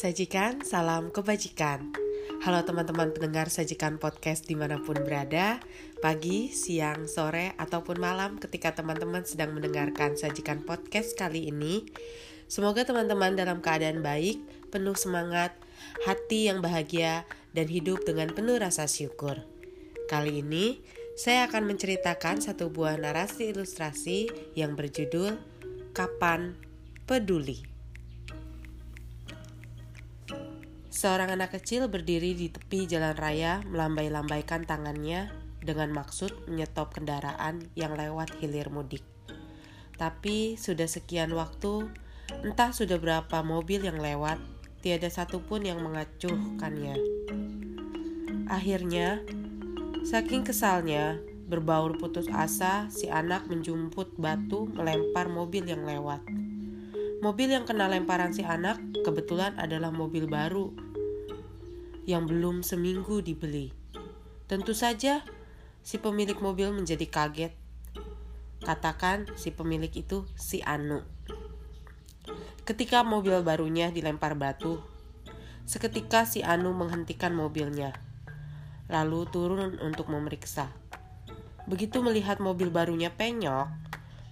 Sajikan salam kebajikan. Halo teman-teman pendengar sajikan podcast di mana pun berada, pagi, siang, sore, ataupun malam ketika teman-teman sedang mendengarkan sajikan podcast kali ini. Semoga teman-teman dalam keadaan baik, penuh semangat, hati yang bahagia, dan hidup dengan penuh rasa syukur. Kali ini, saya akan menceritakan satu buah narasi ilustrasi yang berjudul Kapan Peduli. Seorang anak kecil berdiri di tepi jalan raya melambai-lambaikan tangannya dengan maksud menyetop kendaraan yang lewat hilir mudik. Tapi sudah sekian waktu, entah sudah berapa mobil yang lewat, tiada satupun yang mengacuhkannya. Akhirnya, saking kesalnya, berbaur putus asa, si anak menjumput batu melempar mobil yang lewat. Mobil yang kena lemparan si anak kebetulan adalah mobil baru yang belum seminggu dibeli. Tentu saja si pemilik mobil menjadi kaget. Katakan si pemilik itu si Anu. Ketika mobil barunya dilempar batu, seketika si Anu menghentikan mobilnya, lalu turun untuk memeriksa. Begitu melihat mobil barunya penyok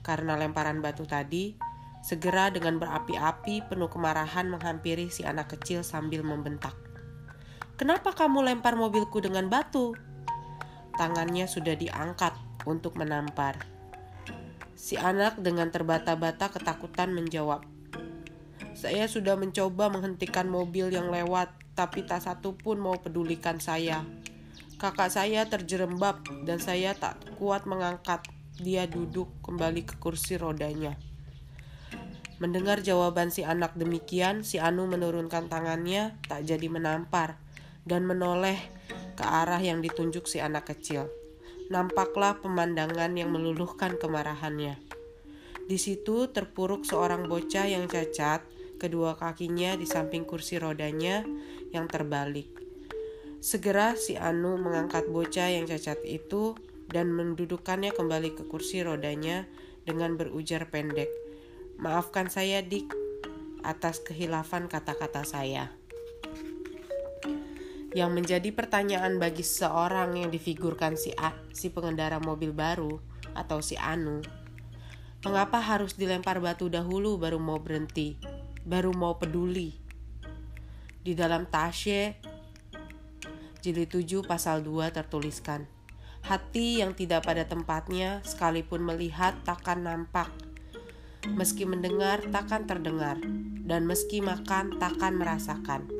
karena lemparan batu tadi, Segera dengan berapi-api penuh kemarahan menghampiri si anak kecil sambil membentak. Kenapa kamu lempar mobilku dengan batu? Tangannya sudah diangkat untuk menampar. Si anak dengan terbata-bata ketakutan menjawab, "Saya sudah mencoba menghentikan mobil yang lewat, tapi tak satu pun mau pedulikan saya. Kakak saya terjerembab dan saya tak kuat mengangkat. Dia duduk kembali ke kursi rodanya." Mendengar jawaban si anak demikian, si Anu menurunkan tangannya, tak jadi menampar, dan menoleh ke arah yang ditunjuk si anak kecil. Nampaklah pemandangan yang meluluhkan kemarahannya. Di situ terpuruk seorang bocah yang cacat, kedua kakinya di samping kursi rodanya yang terbalik. Segera si Anu mengangkat bocah yang cacat itu dan mendudukannya kembali ke kursi rodanya dengan berujar pendek. Maafkan saya, Dik, atas kehilafan kata-kata saya. Yang menjadi pertanyaan bagi seorang yang difigurkan si A, si pengendara mobil baru atau si Anu, mengapa harus dilempar batu dahulu baru mau berhenti, baru mau peduli? Di dalam Tasye jilid 7 pasal 2 tertuliskan, hati yang tidak pada tempatnya sekalipun melihat takkan nampak Meski mendengar, takkan terdengar, dan meski makan, takkan merasakan.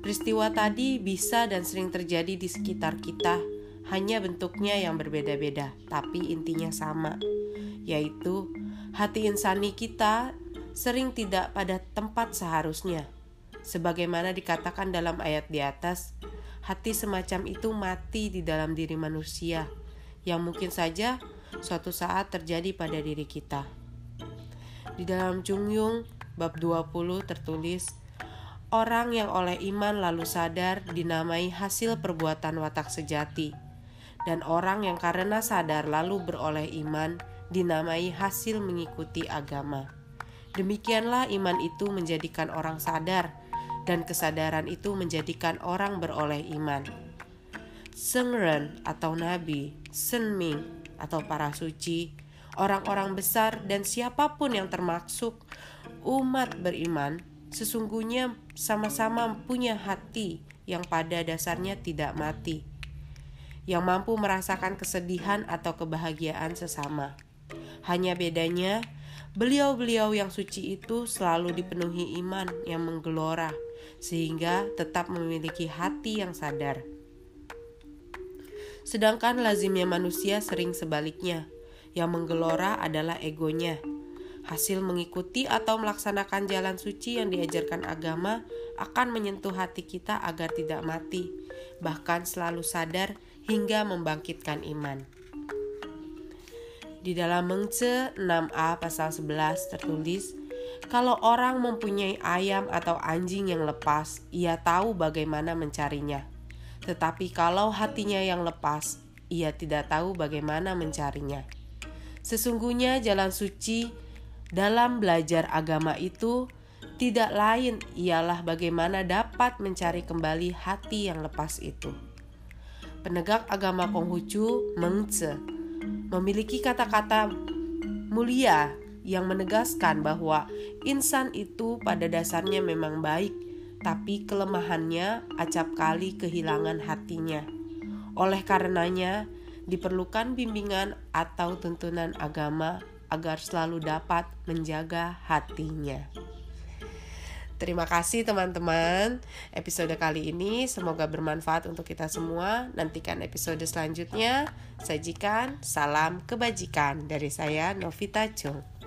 Peristiwa tadi bisa dan sering terjadi di sekitar kita, hanya bentuknya yang berbeda-beda, tapi intinya sama, yaitu hati insani kita sering tidak pada tempat seharusnya. Sebagaimana dikatakan dalam ayat di atas, hati semacam itu mati di dalam diri manusia, yang mungkin saja suatu saat terjadi pada diri kita. Di dalam Yung bab 20 tertulis, Orang yang oleh iman lalu sadar dinamai hasil perbuatan watak sejati, dan orang yang karena sadar lalu beroleh iman dinamai hasil mengikuti agama. Demikianlah iman itu menjadikan orang sadar, dan kesadaran itu menjadikan orang beroleh iman. Sengren atau nabi, Senming atau para suci, orang-orang besar dan siapa pun yang termasuk umat beriman sesungguhnya sama-sama punya hati yang pada dasarnya tidak mati, yang mampu merasakan kesedihan atau kebahagiaan sesama. Hanya bedanya, beliau-beliau yang suci itu selalu dipenuhi iman yang menggelora, sehingga tetap memiliki hati yang sadar. Sedangkan lazimnya manusia sering sebaliknya, yang menggelora adalah egonya. Hasil mengikuti atau melaksanakan jalan suci yang diajarkan agama akan menyentuh hati kita agar tidak mati, bahkan selalu sadar hingga membangkitkan iman. Di dalam Mengce 6a pasal 11 tertulis, kalau orang mempunyai ayam atau anjing yang lepas, ia tahu bagaimana mencarinya. Tetapi kalau hatinya yang lepas, ia tidak tahu bagaimana mencarinya. Sesungguhnya jalan suci dalam belajar agama itu tidak lain ialah bagaimana dapat mencari kembali hati yang lepas itu. Penegak agama Konghucu, Meng Tse, memiliki kata-kata mulia yang menegaskan bahwa insan itu pada dasarnya memang baik, tapi kelemahannya acap kali kehilangan hatinya. Oleh karenanya, diperlukan bimbingan atau tuntunan agama agar selalu dapat menjaga hatinya. Terima kasih teman-teman. Episode kali ini semoga bermanfaat untuk kita semua. Nantikan episode selanjutnya. Sajikan salam kebajikan dari saya Novita Chung.